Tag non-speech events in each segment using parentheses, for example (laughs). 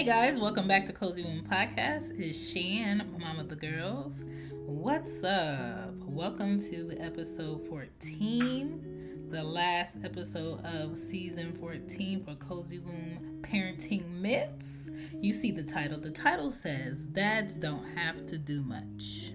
Hey guys, welcome back to Cozy Womb Podcast. It's Shan, mom of the girls. What's up? Welcome to episode 14, the last episode of season 14 for Cozy Womb Parenting Myths. You see the title. The title says, Dads Don't Have to Do Much.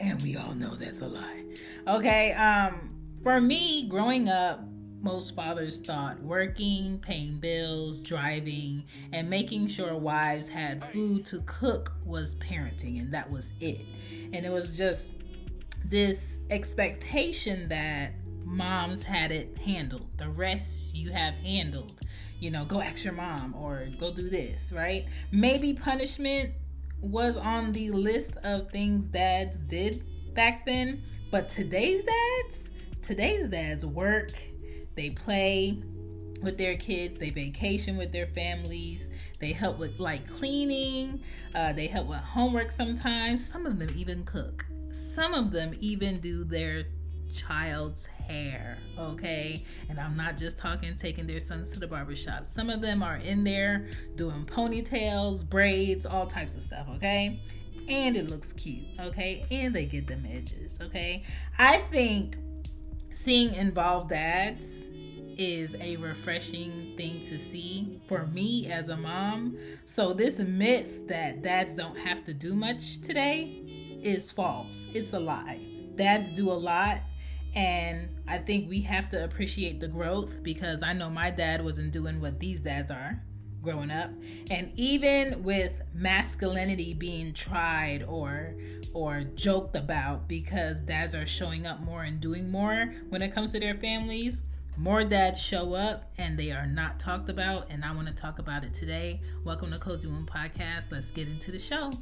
And we all know that's a lie. Okay, um, for me, growing up, most fathers thought working, paying bills, driving, and making sure wives had food to cook was parenting, and that was it. And it was just this expectation that moms had it handled. The rest you have handled. You know, go ask your mom or go do this, right? Maybe punishment was on the list of things dads did back then, but today's dads, today's dads work they play with their kids, they vacation with their families, they help with like cleaning, uh, they help with homework sometimes. Some of them even cook, some of them even do their child's hair, okay? And I'm not just talking taking their sons to the barbershop. Some of them are in there doing ponytails, braids, all types of stuff, okay? And it looks cute, okay? And they get them edges, okay? I think seeing involved dads is a refreshing thing to see for me as a mom. So, this myth that dads don't have to do much today is false. It's a lie. Dads do a lot. And I think we have to appreciate the growth because I know my dad wasn't doing what these dads are growing up. And even with masculinity being tried or or joked about because dads are showing up more and doing more when it comes to their families. More dads show up and they are not talked about, and I want to talk about it today. Welcome to Cozy Womb Podcast. Let's get into the show.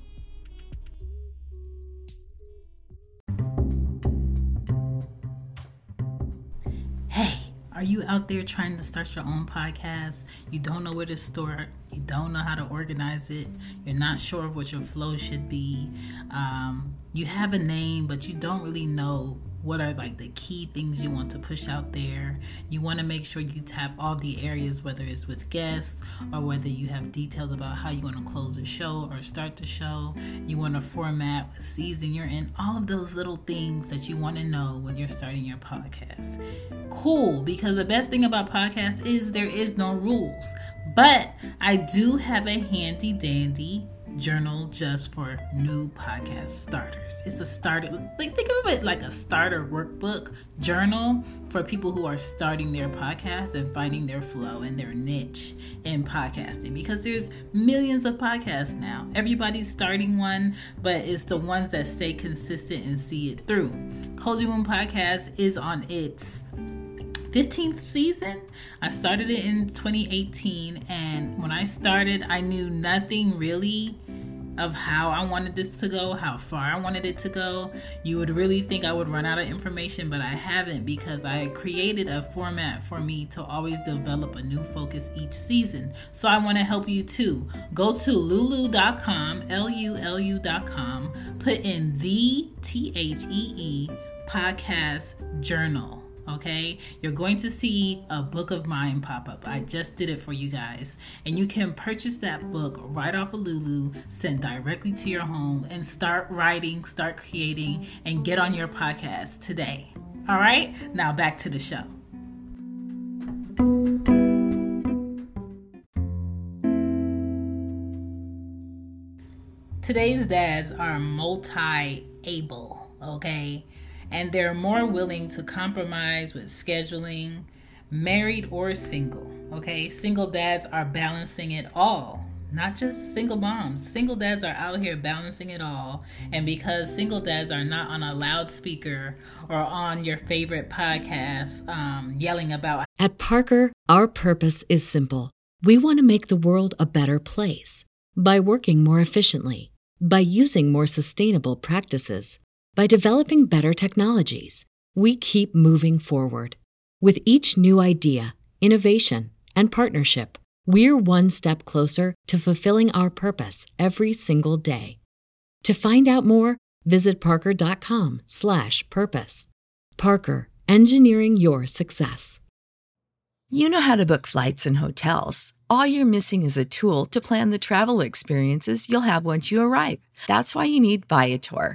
Hey, are you out there trying to start your own podcast? You don't know where to start, you don't know how to organize it, you're not sure of what your flow should be. Um, you have a name, but you don't really know what are like the key things you want to push out there. You want to make sure you tap all the areas, whether it's with guests or whether you have details about how you want to close the show or start the show. You want to format season you're in, all of those little things that you want to know when you're starting your podcast. Cool, because the best thing about podcasts is there is no rules. But I do have a handy dandy journal just for new podcast starters. It's a starter, like think of it like a starter workbook journal for people who are starting their podcast and finding their flow and their niche in podcasting because there's millions of podcasts now. Everybody's starting one, but it's the ones that stay consistent and see it through. Cozy Womb Podcast is on its 15th season. I started it in 2018, and when I started, I knew nothing really of how I wanted this to go, how far I wanted it to go. You would really think I would run out of information, but I haven't because I created a format for me to always develop a new focus each season. So I want to help you too. Go to lulu.com, L U L U.com, put in the T H E E podcast journal okay? You're going to see a book of mine pop up. I just did it for you guys. And you can purchase that book right off of Lulu, send directly to your home, and start writing, start creating, and get on your podcast today. All right? Now back to the show. Today's dads are multi able, okay? And they're more willing to compromise with scheduling, married or single. Okay, single dads are balancing it all. Not just single moms. Single dads are out here balancing it all. And because single dads are not on a loudspeaker or on your favorite podcast um, yelling about. At Parker, our purpose is simple. We want to make the world a better place by working more efficiently, by using more sustainable practices by developing better technologies, we keep moving forward. With each new idea, innovation, and partnership, we're one step closer to fulfilling our purpose every single day. To find out more, visit parker.com/purpose. Parker, engineering your success. You know how to book flights and hotels. All you're missing is a tool to plan the travel experiences you'll have once you arrive. That's why you need Viator.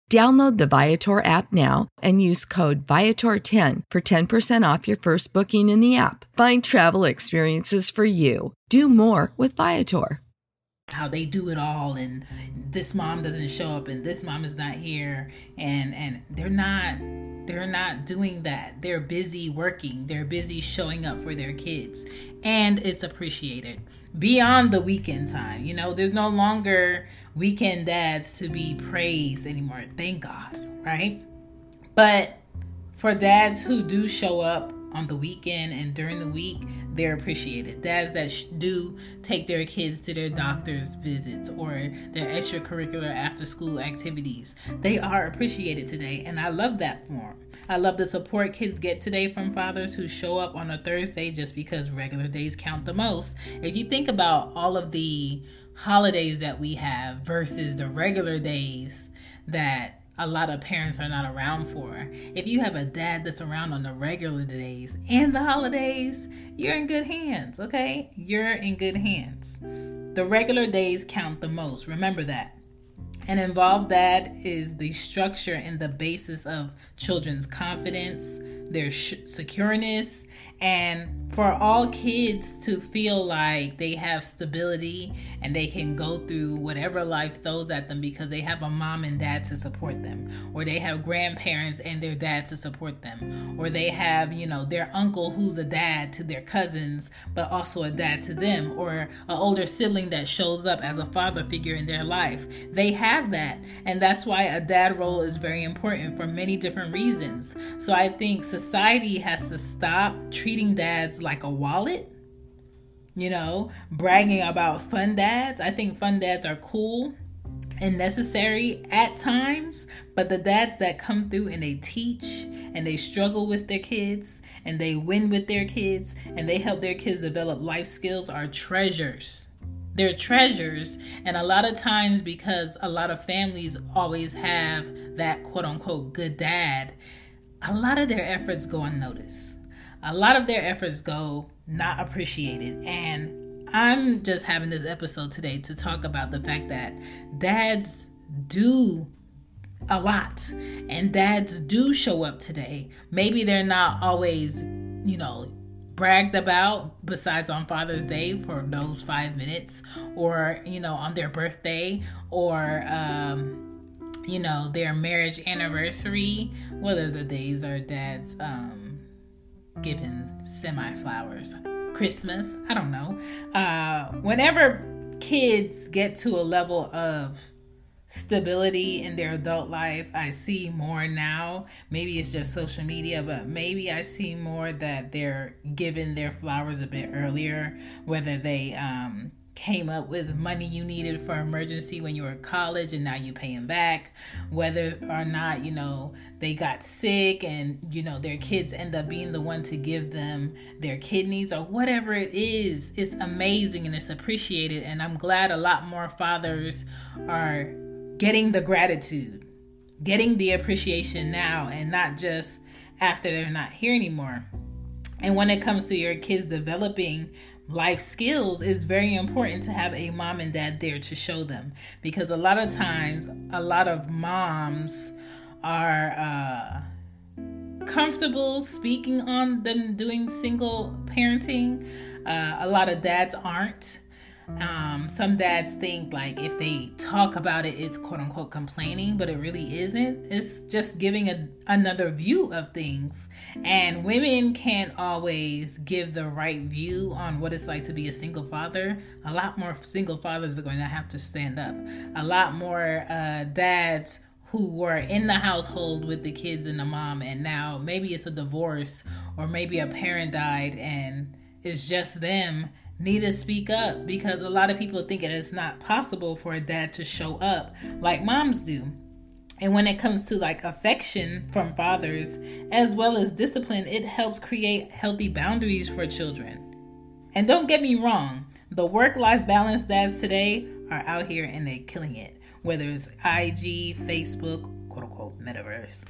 Download the Viator app now and use code Viator10 for 10% off your first booking in the app. Find travel experiences for you. Do more with Viator. How they do it all, and this mom doesn't show up, and this mom is not here, and and they're not they're not doing that. They're busy working. They're busy showing up for their kids, and it's appreciated beyond the weekend time. You know, there's no longer weekend dads to be praised anymore. Thank God, right? But for dads who do show up on the weekend and during the week, they're appreciated. Dads that do take their kids to their doctor's visits or their extracurricular after school activities, they are appreciated today, and I love that form. I love the support kids get today from fathers who show up on a Thursday just because regular days count the most. If you think about all of the holidays that we have versus the regular days that a lot of parents are not around for. If you have a dad that's around on the regular days and the holidays, you're in good hands, okay? You're in good hands. The regular days count the most. Remember that. And involved that is the structure and the basis of children's confidence, their sh- secureness, and for all kids to feel like they have stability and they can go through whatever life throws at them because they have a mom and dad to support them or they have grandparents and their dad to support them or they have you know their uncle who's a dad to their cousins but also a dad to them or an older sibling that shows up as a father figure in their life. They have that. And that's why a dad role is very important for many different reasons. So i think society has to stop treating treating dads like a wallet, you know, bragging about fun dads. I think fun dads are cool and necessary at times, but the dads that come through and they teach and they struggle with their kids and they win with their kids and they help their kids develop life skills are treasures. They're treasures, and a lot of times, because a lot of families always have that quote unquote good dad, a lot of their efforts go unnoticed a lot of their efforts go not appreciated. And I'm just having this episode today to talk about the fact that dads do a lot and dads do show up today. Maybe they're not always, you know, bragged about besides on Father's Day for those five minutes or, you know, on their birthday or, um, you know, their marriage anniversary, whether the days are dad's, um, giving semi flowers. Christmas, I don't know. Uh, whenever kids get to a level of stability in their adult life, I see more now. Maybe it's just social media, but maybe I see more that they're giving their flowers a bit earlier, whether they um, came up with money you needed for emergency when you were in college and now you're paying back whether or not you know they got sick and you know their kids end up being the one to give them their kidneys or whatever it is. It's amazing and it's appreciated. And i'm glad a lot more fathers are getting the gratitude getting the appreciation now and not just after they're not here anymore. And when it comes to your kids developing life skills, it's very important to have a mom and dad there to show them. Because a lot of times, a lot of moms are uh, comfortable speaking on them doing single parenting. Uh, a lot of dads aren't. Um, some dads think like if they talk about it, it's quote unquote complaining, but it really isn't. It's just giving a, another view of things. And women can't always give the right view on what it's like to be a single father. A lot more single fathers are going to have to stand up. A lot more uh, dads who were in the household with the kids and the mom, and now maybe it's a divorce or maybe a parent died and it's just them need to speak up because a lot of people think it is not possible for a dad to show up like moms do. And when it comes to like affection from fathers as well as discipline, it helps create healthy boundaries for children. And don't get me wrong, the work life balance dads today are out here and they're killing it. Whether it's IG, Facebook, quote unquote, metaverse,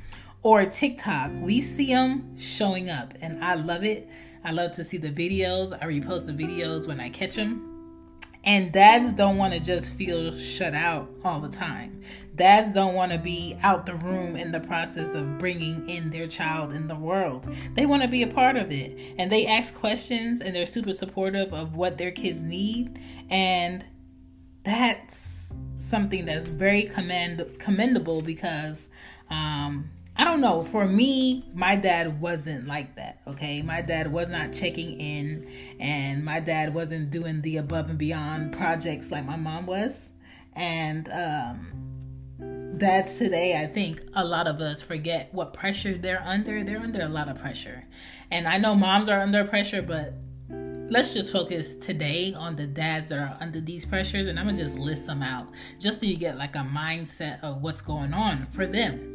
or TikTok, we see them showing up. And I love it I love to see the videos. I repost the videos when I catch them. And dads don't want to just feel shut out all the time. Dads don't want to be out the room in the process of bringing in their child in the world. They want to be a part of it. And they ask questions and they're super supportive of what their kids need. And that's something that's very commend commendable because um, I don't know. For me, my dad wasn't like that. Okay. My dad was not checking in, and my dad wasn't doing the above and beyond projects like my mom was. And um, dads today, I think a lot of us forget what pressure they're under. They're under a lot of pressure. And I know moms are under pressure, but let's just focus today on the dads that are under these pressures. And I'm to just list them out just so you get like a mindset of what's going on for them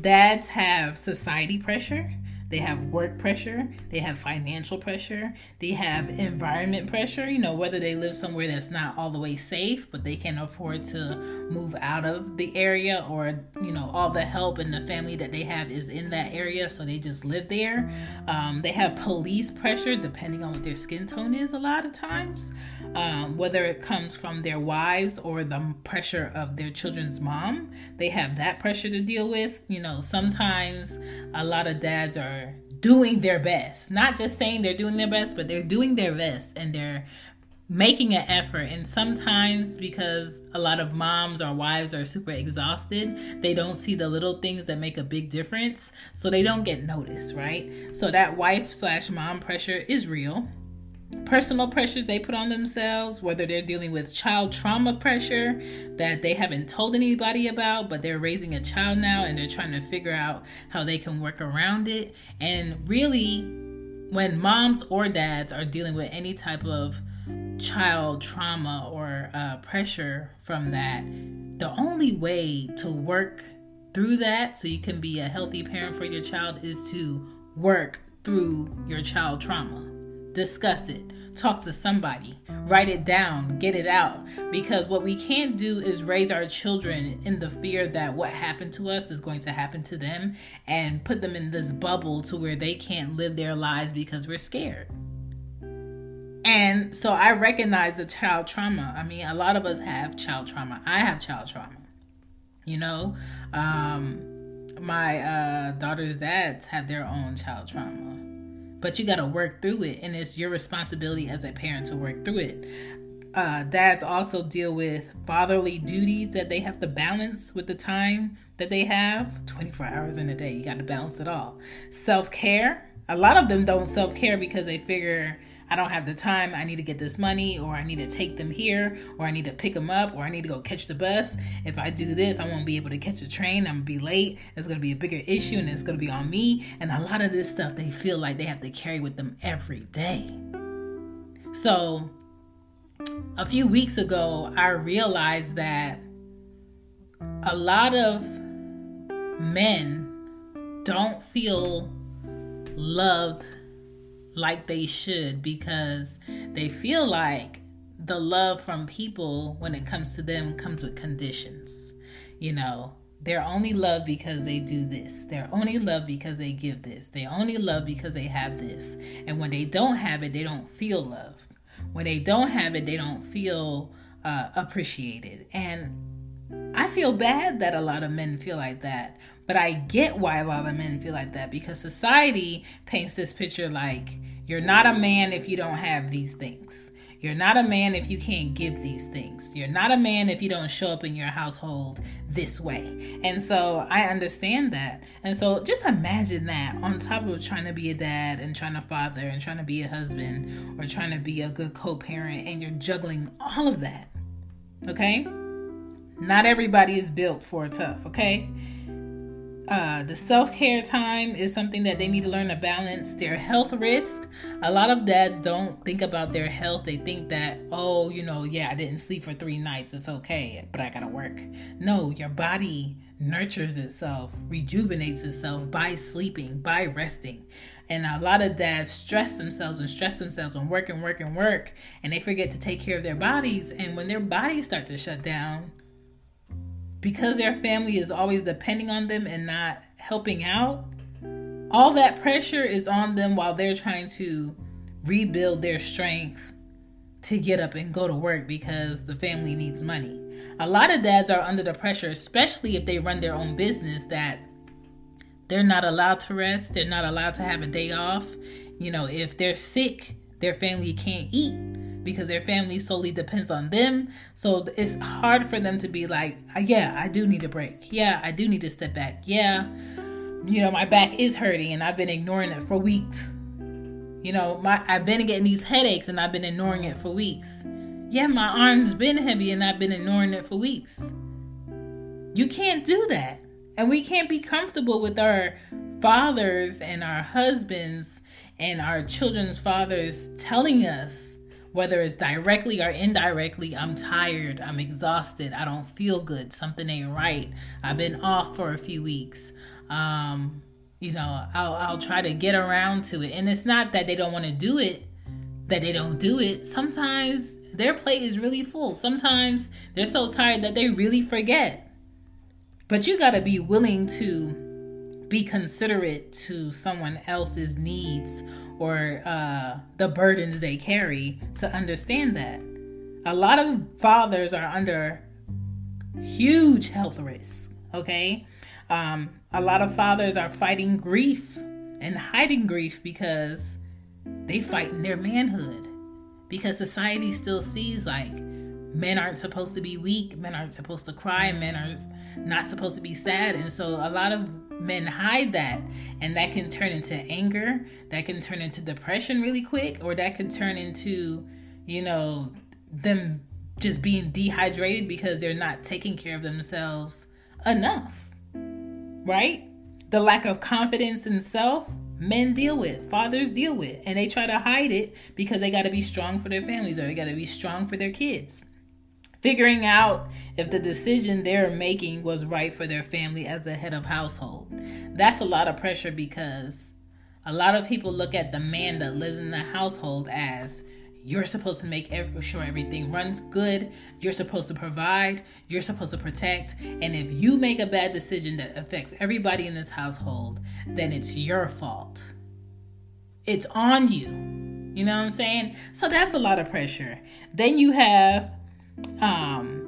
dads have society pressure they have work pressure, they have financial pressure, they have environment pressure, you know, whether they live somewhere that's not all the way safe, but they can afford to move out of the area, or, you know, all the help and the family that they have is in that area, so they just live there. Um, they have police pressure, depending on what their skin tone is, a lot of times, um, whether it comes from their wives or the pressure of their children's mom. They have that pressure to deal with. You know, sometimes a lot of dads are are doing their best. Not just saying they're doing their best, but they're doing their best and they're making an effort. And sometimes, because a lot of moms or wives are super exhausted, they don't see the little things that make a big difference. So they don't get noticed, right? So that wife slash mom pressure is real personal pressures they put on themselves, whether they're dealing with child trauma pressure that they haven't told anybody about, but they're raising a child now and they're trying to figure out how they can work around it. And really, when moms or dads are dealing with any type of child trauma or uh, pressure from that, the only way to work through that so you can be a healthy parent for your child is to work through your child trauma discuss it, talk to somebody, write it down, get it out. Because what we can't do is raise our children in the fear that what happened to us is going to happen to them and put them in this bubble to where they can't live their lives because we're scared. And so I recognize the child trauma. I mean, a lot of us have child trauma. I have child trauma. You know, um, my uh, daughter's dads have their own child trauma but you got to work through it and it's your responsibility as a parent to work through it. Uh, dads also deal with fatherly duties that they have to balance with the time that they have. 24 hours in a day you got to balance it all. Self-care a lot of them don't self-care because they figure I don't have the time. I need to get this money, or I need to take them here, or I need to pick them up, or I need to go catch the bus. If I do this, I won't be able to catch the train. I'm gonna be late. It's gonna be a bigger issue, and it's gonna be on me. And a lot of this stuff they feel like they have to carry with them every day. So, a few weeks ago, I realized that a lot of men don't feel loved like they should because they feel like the love from people when it comes to them comes with conditions. You know, they're only loved because they do this. They're only loved because they give this. They only love because they have this. And when they don't have it, they don't feel loved. When they don't have it, they don't feel uh, appreciated. And I feel bad that a lot of men feel like that. But I get why a lot of men feel like that because society paints this picture like you're not a man if you don't have these things. You're not a man if you can't give these things. You're not a man if you don't show up in your household this way. And so I understand that. And so just imagine that on top of trying to be a dad and trying to father and trying to be a husband or trying to be a good co parent, and you're juggling all of that. Okay? Not everybody is built for a tough, okay? Uh, the self care time is something that they need to learn to balance. Their health risk. A lot of dads don't think about their health. They think that, oh, you know, yeah, I didn't sleep for three nights. It's okay, but I gotta work. No, your body nurtures itself, rejuvenates itself by sleeping, by resting. And a lot of dads stress themselves and stress themselves and work and work and work, and they forget to take care of their bodies. And when their bodies start to shut down, because their family is always depending on them and not helping out, all that pressure is on them while they're trying to rebuild their strength to get up and go to work because the family needs money. A lot of dads are under the pressure, especially if they run their own business, that they're not allowed to rest, they're not allowed to have a day off. You know, if they're sick, their family can't eat because their family solely depends on them. So it's hard for them to be like, yeah, I do need a break. Yeah, I do need to step back. Yeah, you know, my back is hurting and I've been ignoring it for weeks. You know, my I've been getting these headaches and I've been ignoring it for weeks. Yeah, my arm's been heavy and I've been ignoring it for weeks. You can't do that. And we can't be comfortable with our fathers and our husbands and our children's fathers telling us whether it's directly or indirectly, I'm tired, I'm exhausted, I don't feel good, something ain't right, I've been off for a few weeks. Um, you know, I'll, I'll try to get around to it. And it's not that they don't want to do it, that they don't do it. Sometimes their plate is really full. Sometimes they're so tired that they really forget. But you got to be willing to be considerate to someone else's needs or uh, the burdens they carry to understand that. A lot of fathers are under huge health risks, okay? Um, a lot of fathers are fighting grief and hiding grief because they fight in their manhood. Because society still sees like men aren't supposed to be weak, men aren't supposed to cry, men are not supposed to be sad. And so a lot of men hide that. And that can turn into anger. That can turn into depression really quick. Or that could turn into you know them just being dehydrated because they're not taking care of themselves enough. Right? The lack of confidence in self men deal with fathers deal with. And they try to hide it because they got to be strong for their families or they got to be strong for their kids figuring out if the decision they're making was right for their family as a head of household. That's a lot of pressure because a lot of people look at the man that lives in the household as you're supposed to make sure everything runs good. You're supposed to provide. You're supposed to protect. And if you make a bad decision that affects everybody in this household, then it's your fault. It's on you. You know what I'm saying? So that's a lot of pressure. Then you have um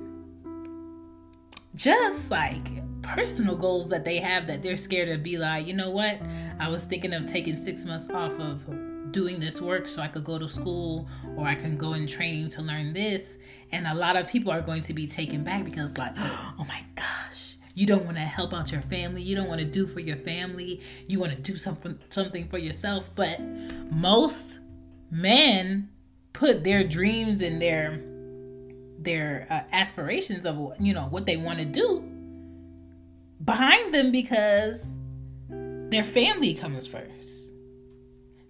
just like personal goals that they have that they're scared to be like, you know what? I was thinking of taking six months off of doing this work so I could go to school or I can go in training to learn this. And a lot of people are going to be taken back because, like, (gasps) oh my gosh, you don't want to help out your family. You don't want to do for your family. You want to do something something for yourself. But most men put their dreams and their their uh, aspirations of you know what they want to do behind them because their family comes first.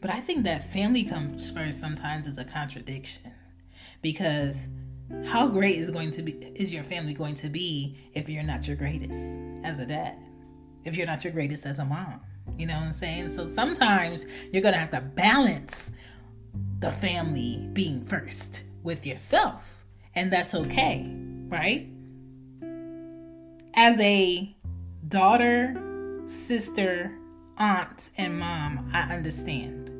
But I think that family comes first sometimes is a contradiction because how great is going to be is your family going to be if you're not your greatest as a dad? If you're not your greatest as a mom? You know what I'm saying? So sometimes you're going to have to balance the family being first with yourself and that's okay, right? As a daughter, sister, aunt, and mom, I understand.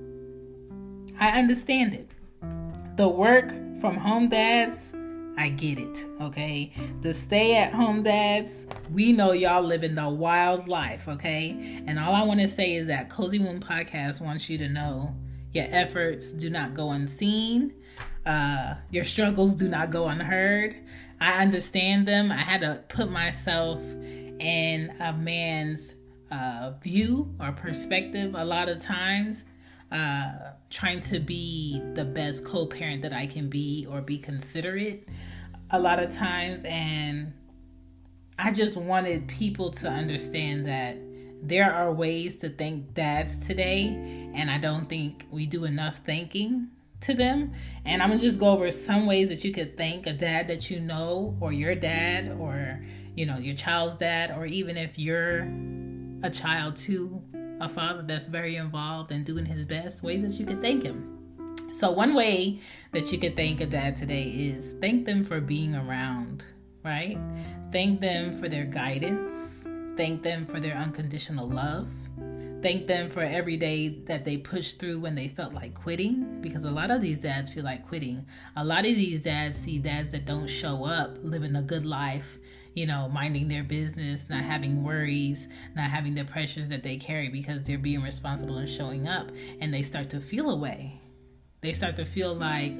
I understand it. The work from home dads, I get it, okay? The stay at home dads, we know y'all living the wild life, okay? And all I want to say is that Cozy Womb Podcast wants you to know your efforts do not go unseen. Uh, your struggles do not go unheard. I understand them. I had to put myself in a man's uh, view or perspective a lot of times, uh, trying to be the best co parent that I can be or be considerate a lot of times. And I just wanted people to understand that there are ways to thank dads today, and I don't think we do enough thanking to them. And I'm gonna just go over some ways that you could thank a dad that you know, or your dad, or you know, your child's dad, or even if you're a child to a father that's very involved and doing his best, ways that you could thank him. So, one way that you could thank a dad today is thank them for being around, right? Thank them for their guidance, thank them for their unconditional love. Thank them for every day that they pushed through when they felt like quitting, because a lot of these dads feel like quitting. A lot of these dads see dads that don't show up living a good life you know, minding their business, not having worries, not having the pressures that they carry because they're being responsible and showing up, and they start to feel away. They start to feel like,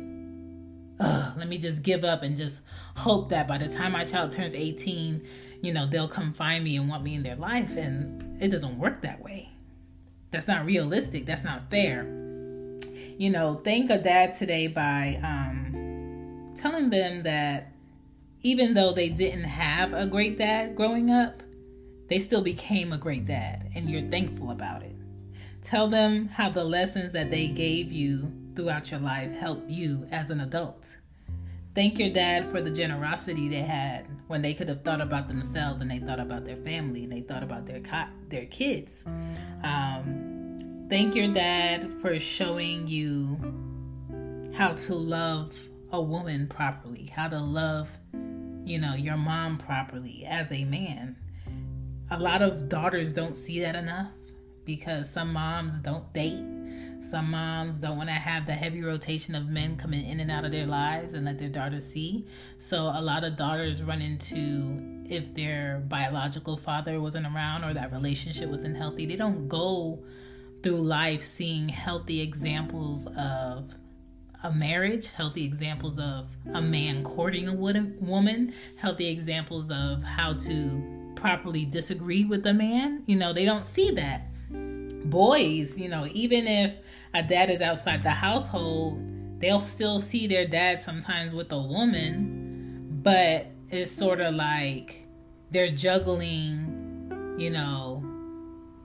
let me just give up and just hope that by the time my child turns 18, you know, they'll come find me and want me in their life. And it doesn't work that way. That's not realistic. That's not fair. You know, thank a dad today by um, telling them that even though they didn't have a great dad growing up, they still became a great dad, and you're thankful about it. Tell them how the lessons that they gave you throughout your life helped you as an adult. Thank your dad for the generosity they had when they could have thought about themselves and they thought about their family and they thought about their co- their kids. Um, thank your dad for showing you how to love a woman properly, how to love you know, your mom properly as a man. A lot of daughters don't see that enough because some moms don't date. Some moms don't want to have the heavy rotation of men coming in and out of their lives and let their daughters see. So a lot of daughters run into if their biological father wasn't around or that relationship wasn't healthy, they don't go through life seeing healthy examples of a marriage, healthy examples of a man courting a woman, healthy examples of how to properly disagree with a man. You know, they don't see that. Boys, you know, even if a dad is outside the household, they'll still see their dad sometimes with a woman, but it's sort of like they're juggling, you know,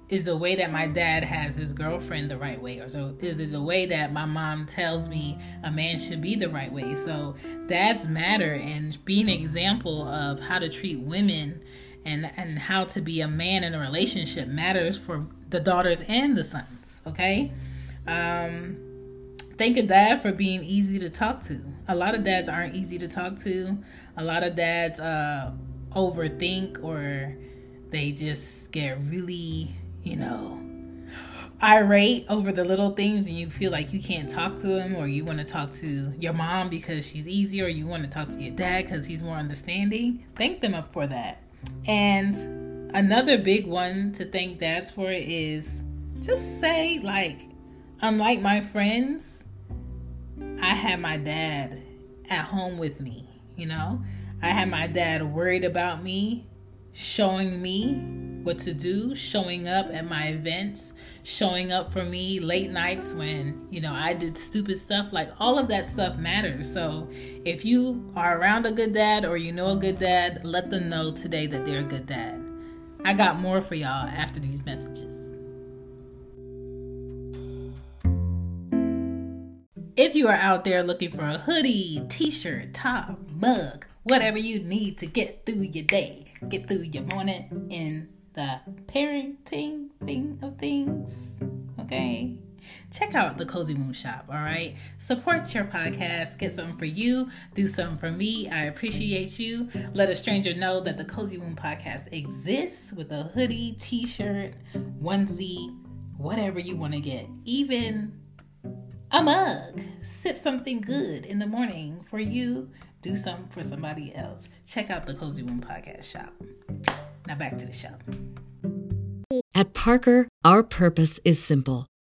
is the way that my dad has his girlfriend the right way or so is it the way that my mom tells me a man should be the right way? So dads matter and being an example of how to treat women and and how to be a man in a relationship matters for the daughters and the sons okay? Um thank a dad for being easy to talk to. A lot of dads aren't easy to talk to. A lot of dads uh overthink or they just get really you know, irate over the little things and you feel like you can't talk to them or you want to talk to your mom because she's easier or you want to talk to your dad because he's more understanding, thank them up for that. And another big one to thank dads for is just say, like, unlike my friends, I had my dad at home with me, you know? I had my dad worried about me, showing me what to do, showing up at my events, showing up for me late nights when, you know, I did stupid stuff. Like all of that stuff matters. So if you are around a good dad or you know a good dad, let them know today that they're a good dad. I got more for y'all after these messages. If you are out there looking for a hoodie, t shirt, top, mug, whatever you need to get through your day, get through your morning, in the parenting thing of things. Okay. Check out the Cozy Moon Shop, all right? Support your podcast, get something for you, do something for me. I appreciate you. Let a stranger know that the Cozy Moon podcast exists with a hoodie, t shirt, onesie, whatever you want to get, even a mug. Sip something good in the morning for you, do something for somebody else. Check out the Cozy Moon podcast shop. Now back to the show. At Parker, our purpose is simple.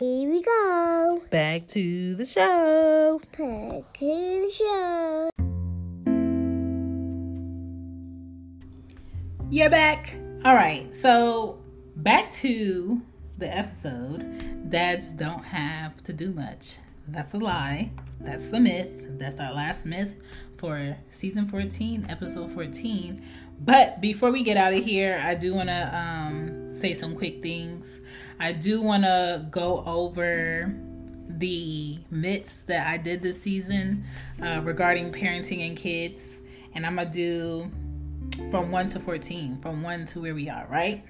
Here we go. Back to the show. Back to the show. You're back. All right. So, back to the episode. Dads don't have to do much. That's a lie. That's the myth. That's our last myth for season 14, episode 14. But before we get out of here, I do want to um, say some quick things. I do want to go over the myths that I did this season uh, regarding parenting and kids. And I'm going to do from 1 to 14, from 1 to where we are, right?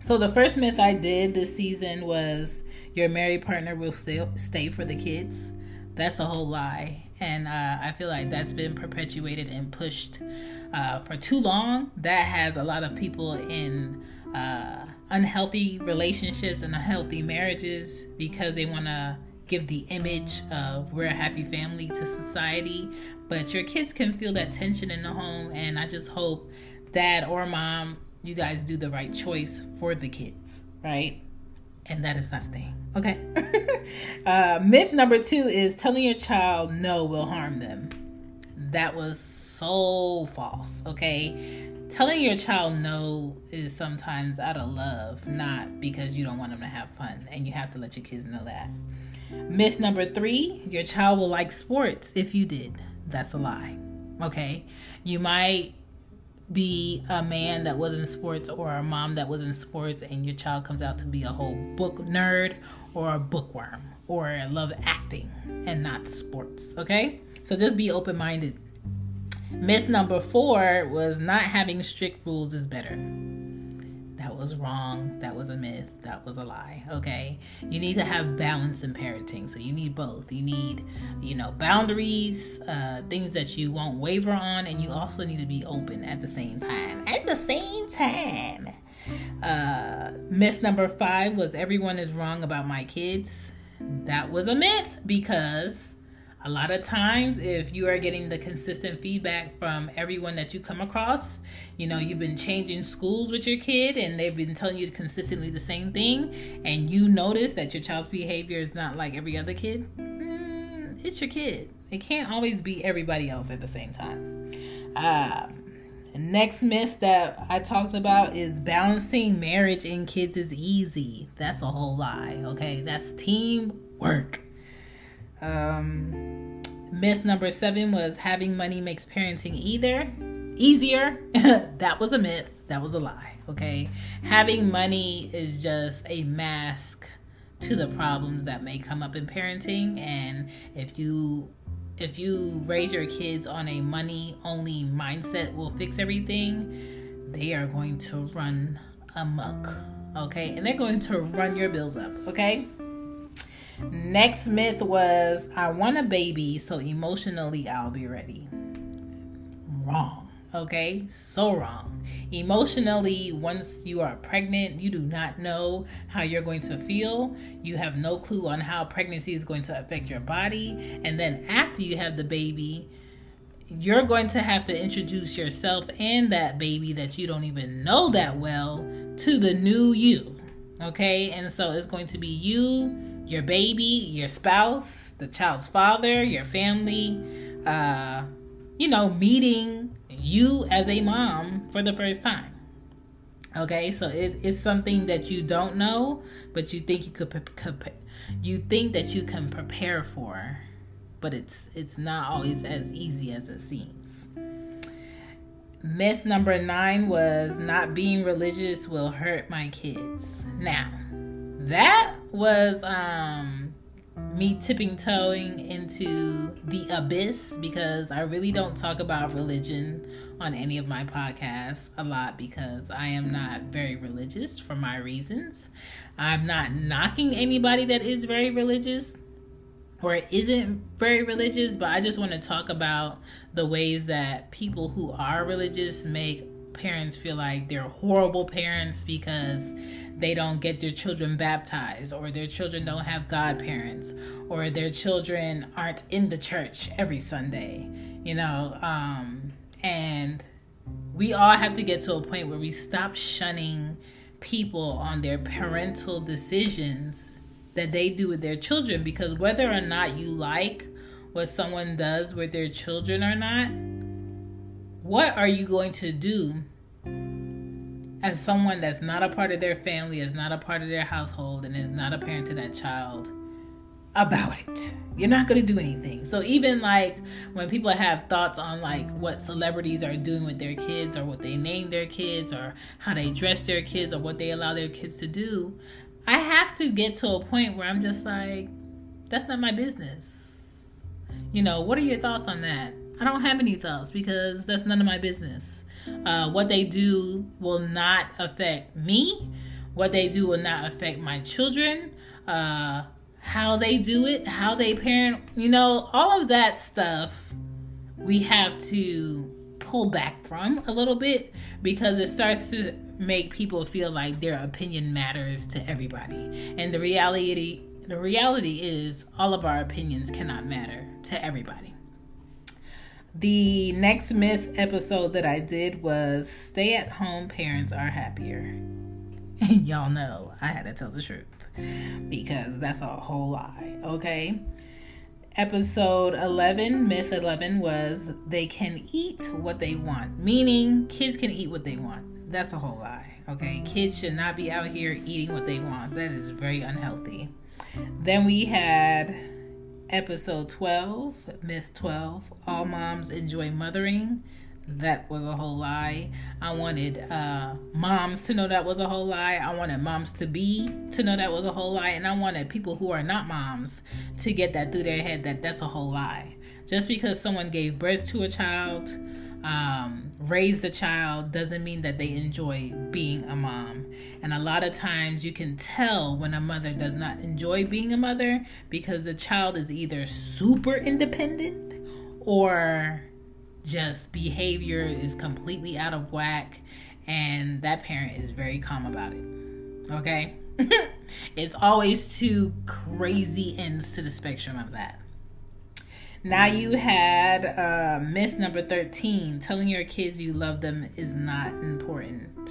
So the first myth I did this season was your married partner will stay, stay for the kids. That's a whole lie. And uh, I feel like that's been perpetuated and pushed uh, for too long. That has a lot of people in uh, unhealthy relationships and unhealthy marriages because they want to give the image of we're a happy family to society. But your kids can feel that tension in the home. And I just hope dad or mom, you guys do the right choice for the kids, right? And that is not staying. Okay. (laughs) uh, myth number two is telling your child no will harm them. That was so false. Okay. Telling your child no is sometimes out of love, not because you don't want them to have fun. And you have to let your kids know that. Myth number three your child will like sports if you did. That's a lie. Okay. You might be a man that was in sports or a mom that was in sports and your child comes out to be a whole book nerd or a bookworm or love acting and not sports okay? So just be open-minded. Myth number four was not having strict rules is better was wrong that was a myth that was a lie okay? You need to have balance in parenting so you need both. You need you know boundaries uh, things that you won't waver on and you also need to be open at the same time. At the same time. Uh, myth number five was everyone is wrong about my kids. That was a myth because a lot of times if you are getting the consistent feedback from everyone that you come across you know you've been changing schools with your kid and they've been telling you consistently the same thing and you notice that your child's behavior is not like every other kid mm, it's your kid. It can't always be everybody else at the same time. Um, next myth that i talked about is balancing marriage and kids is easy. That's a whole lie okay? That's teamwork um, myth number seven was having money makes parenting either easier. (laughs) that was a myth. That was a lie. Okay, having money is just a mask to the problems that may come up in parenting, and if you if you raise your kids on a money only mindset will fix everything, they are going to run amok. Okay, and they're going to run your bills up. Okay. Next myth was I want a baby, so emotionally I'll be ready. Wrong. Okay, so wrong. Emotionally, once you are pregnant, you do not know how you're going to feel. You have no clue on how pregnancy is going to affect your body. And then after you have the baby, you're going to have to introduce yourself and that baby that you don't even know that well to the new you. Okay, and so it's going to be you, your baby, your spouse, the child's father, your family, uh, you know, meeting you as a mom for the first time. Okay, so it's, it's something that you don't know, but you think you could pre- you think that you can prepare for, but it's it's not always as easy as it seems. Myth number nine was not being religious will hurt my kids. Now, that was um me tipping toeing into the abyss because I really don't talk about religion on any of my podcasts a lot because I am not very religious for my reasons. I'm not knocking anybody that is very religious or isn't very religious, but I just want to talk about the ways that people who are religious make parents feel like they're horrible parents because they don't get their children baptized or their children don't have godparents or their children aren't in the church every Sunday, you know, um, and we all have to get to a point where we stop shunning people on their parental decisions that they do with their children because whether or not you like what someone does with their children or not, what are you going to do as someone that's not a part of their family, is not a part of their household, and is not a parent to that child about it? You're not going to do anything. So even like when people have thoughts on like what celebrities are doing with their kids or what they name their kids or how they dress their kids or what they allow their kids to do, I have to get to a point where I'm just like that's not my business. You know, what are your thoughts on that? I don't have any thoughts because that's none of my business. Uh, what they do will not affect me. What they do will not affect my children. Uh, how they do it, how they parent, you know, all of that stuff we have to pull back from a little bit because it starts to make people feel like their opinion matters to everybody. And the reality the reality is all of our opinions cannot matter to everybody. The next myth episode that I did was stay at home parents are happier. And (laughs) y'all know I had to tell the truth because that's a whole lie, okay? Episode 11, myth 11 was they can eat what they want, meaning kids can eat what they want. That's a whole lie, okay? Kids should not be out here eating what they want. That is very unhealthy. Then we had episode 12, myth 12, all moms enjoy mothering. That was a whole lie. I wanted uh, moms to know that was a whole lie. I wanted moms to be to know that was a whole lie. And I wanted people who are not moms to get that through their head that that's a whole lie. Just because someone gave birth to a child, um, a child doesn't mean that they enjoy being a mom. And a lot of times you can tell when a mother does not enjoy being a mother because the child is either super independent or just behavior is completely out of whack and that parent is very calm about it. Okay? (laughs) it's always two crazy ends to the spectrum of that. Now you had uh, myth number 13 telling your kids you love them is not important.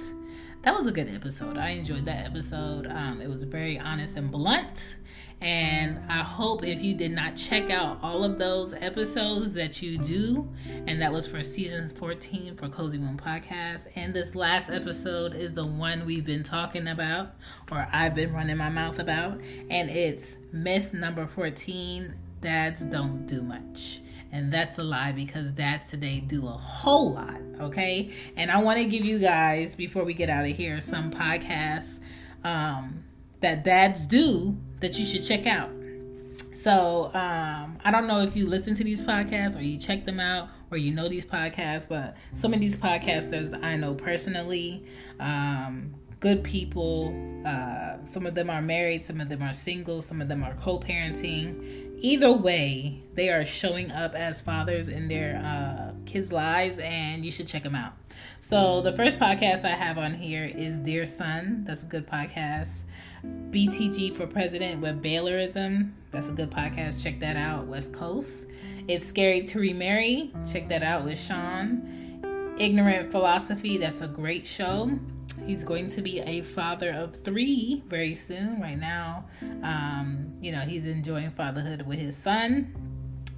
That was a good episode. I enjoyed that episode. Um, it was very honest and blunt. And I hope if you did not check out all of those episodes that you do, and that was for season 14 for Cozy Womb Podcast. And this last episode is the one we've been talking about, or I've been running my mouth about, and it's myth number 14 dads don't do much. And that's a lie because dads today do a whole lot, okay? And I want to give you guys, before we get out of here, some podcasts um, that dads do that you should check out. So um, I don't know if you listen to these podcasts or you check them out or you know these podcasts, but some of these podcasters I know personally, um, good people. Uh, some of them are married, some of them are single, some of them are co parenting either way, they are showing up as fathers in their uh, kids' lives, and you should check them out. So, the first podcast I have on here is Dear Son. That's a good podcast. BTG for President with Baylorism. That's a good podcast. Check that out. West Coast. It's Scary to Remarry. Check that out with Sean. Ignorant Philosophy. That's a great show. He's going to be a father of three very soon. Right now, um, you know, he's enjoying fatherhood with his son.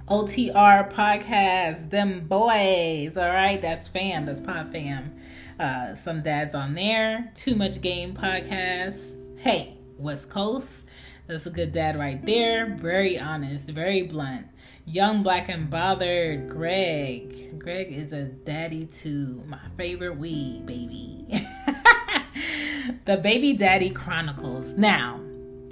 OTR podcast, them boys. All right, that's fam. That's pod fam. Uh, some dads on there. Too much game podcast. Hey, West Coast. That's a good dad right there. Very honest, very blunt. Young Black and Bothered, Greg. Greg is a daddy to my favorite weed, baby. (laughs) the Baby Daddy Chronicles. Now,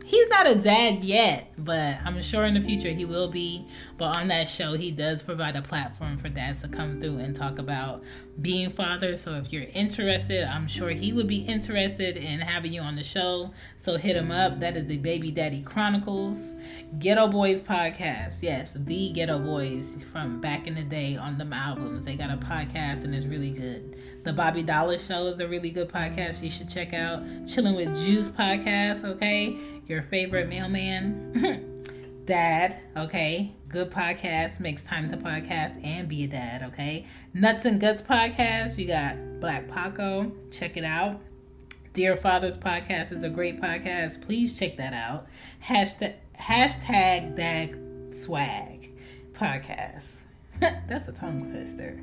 he's not a dad yet, but I'm sure in the future he will be. But on that show, he does provide a platform for dads to come through and talk about being fathers. So if you're interested, I'm sure he would be interested in having you on the show. So hit him up. That is the Baby Daddy Chronicles Geto Boys podcast. Yes, the Geto Boys from back in the day on them albums. They got a podcast and it's really good. The Bobby Dollar Show is a really good podcast you should check out. Chilling with Juice podcast, okay? Your favorite mailman. (laughs) dad, okay? Good podcast, makes time to podcast and be a dad, okay? Nuts and Guts podcast, you got Black Paco, check it out. Dear Fathers podcast is a great podcast. Please check that out. Hashtag hashtag Dad Swag podcast. (laughs) That's a tongue twister.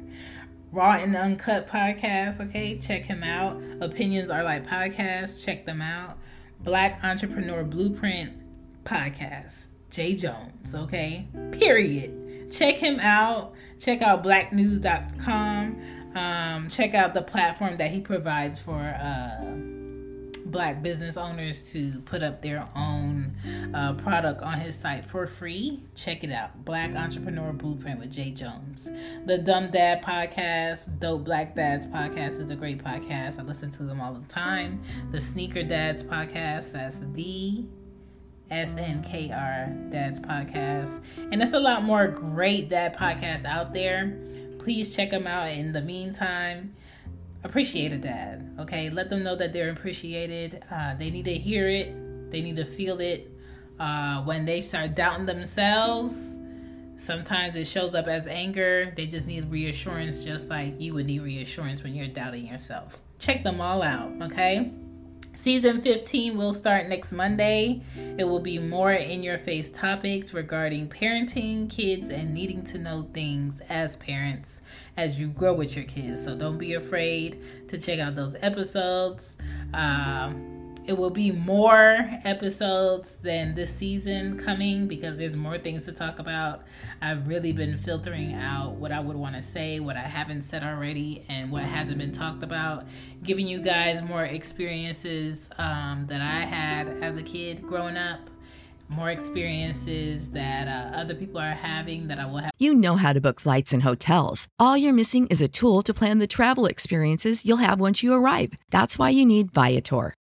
Raw and Uncut podcast, okay? Check him out. Opinions are like podcasts, check them out. Black Entrepreneur Blueprint podcast. Jay Jones, okay? Period. Check him out. Check out blacknews.com. Um, check out the platform that he provides for uh, black business owners to put up their own uh, product on his site for free. Check it out. Black Entrepreneur Blueprint with Jay Jones. The Dumb Dad podcast, Dope Black Dads podcast is a great podcast. I listen to them all the time. The Sneaker Dads podcast, that's the SNKR Dad's podcast. And there's a lot more great dad podcasts out there. Please check them out. In the meantime, appreciate a dad. Okay, let them know that they're appreciated. Uh, they need to hear it. They need to feel it. Uh, when they start doubting themselves, sometimes it shows up as anger. They just need reassurance, just like you would need reassurance when you're doubting yourself. Check them all out. Okay. Season 15 will start next Monday. It will be more in your face topics regarding parenting, kids, and needing to know things as parents as you grow with your kids. So don't be afraid to check out those episodes. Um, it will be more episodes than this season coming because there's more things to talk about. I've really been filtering out what I would want to say, what I haven't said already, and what hasn't been talked about, giving you guys more experiences um, that I had as a kid growing up more experiences that uh, other people are having that I will have. You know how to book flights and hotels. All you're missing is a tool to plan the travel experiences you'll have once you arrive. That's why you need Viator.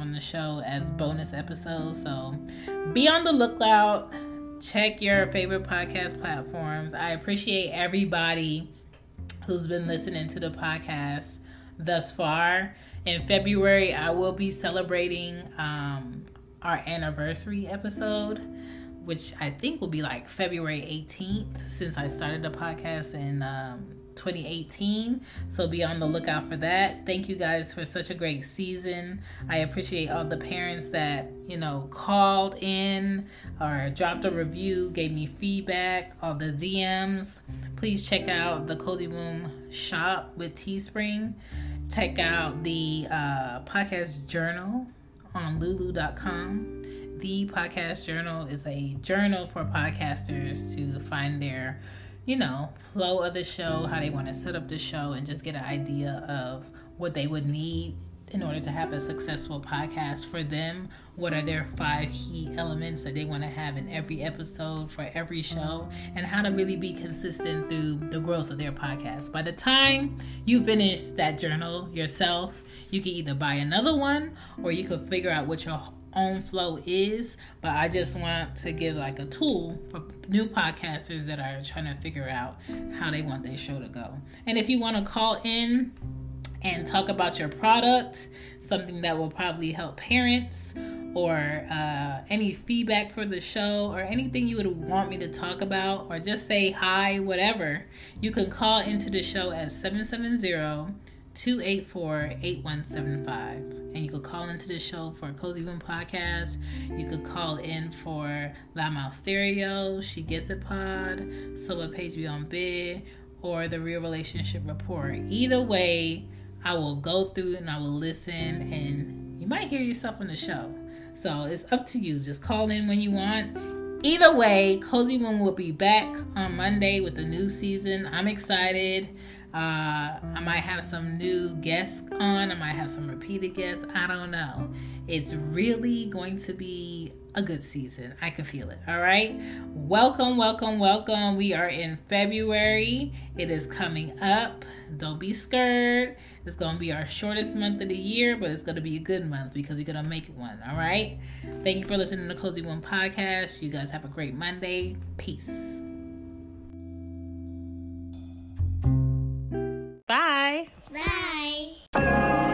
On the show as bonus episodes. So be on the lookout. Check your favorite podcast platforms. I appreciate everybody who's been listening to the podcast thus far. In February, I will be celebrating um, our anniversary episode, which I think will be like February 18th since I started the podcast in um, 2018. So be on the lookout for that. Thank you guys for such a great season. I appreciate all the parents that, you know, called in or dropped a review, gave me feedback, all the DMs. Please check out the Cozy Womb shop with Teespring. Check out the uh, podcast journal on lulu.com. The podcast journal is a journal for podcasters to find their you know, flow of the show, how they want to set up the show, and just get an idea of what they would need in order to have a successful podcast for them. What are their five key elements that they want to have in every episode for every show, and how to really be consistent through the growth of their podcast. By the time you finish that journal yourself, you can either buy another one or you can figure out what your own flow is, but I just want to give like a tool for new podcasters that are trying to figure out how they want their show to go. And if you want to call in and talk about your product, something that will probably help parents, or uh, any feedback for the show, or anything you would want me to talk about, or just say hi, whatever, you can call into the show at 770 284 8175. And you could call into the show for a Cozy Womb Podcast. You could call in for Loudmouth Stereo, She Gets It Pod, So Soba Page Beyond Bid, or The Real Relationship Report. Either way, I will go through and I will listen, and you might hear yourself on the show. So it's up to you. Just call in when you want. Either way, Cozy Womb will be back on Monday with the new season. I'm excited. Uh, I might have some new guests on. I might have some repeated guests. I don't know. It's really going to be a good season. I can feel it. All right. Welcome, welcome, welcome. We are in February. It is coming up. Don't be scared. It's going to be our shortest month of the year, but it's going to be a good month because we're going to make it one. All right. Thank you for listening to Cozy Womb podcast. You guys have a great Monday. Peace. Bye. Bye.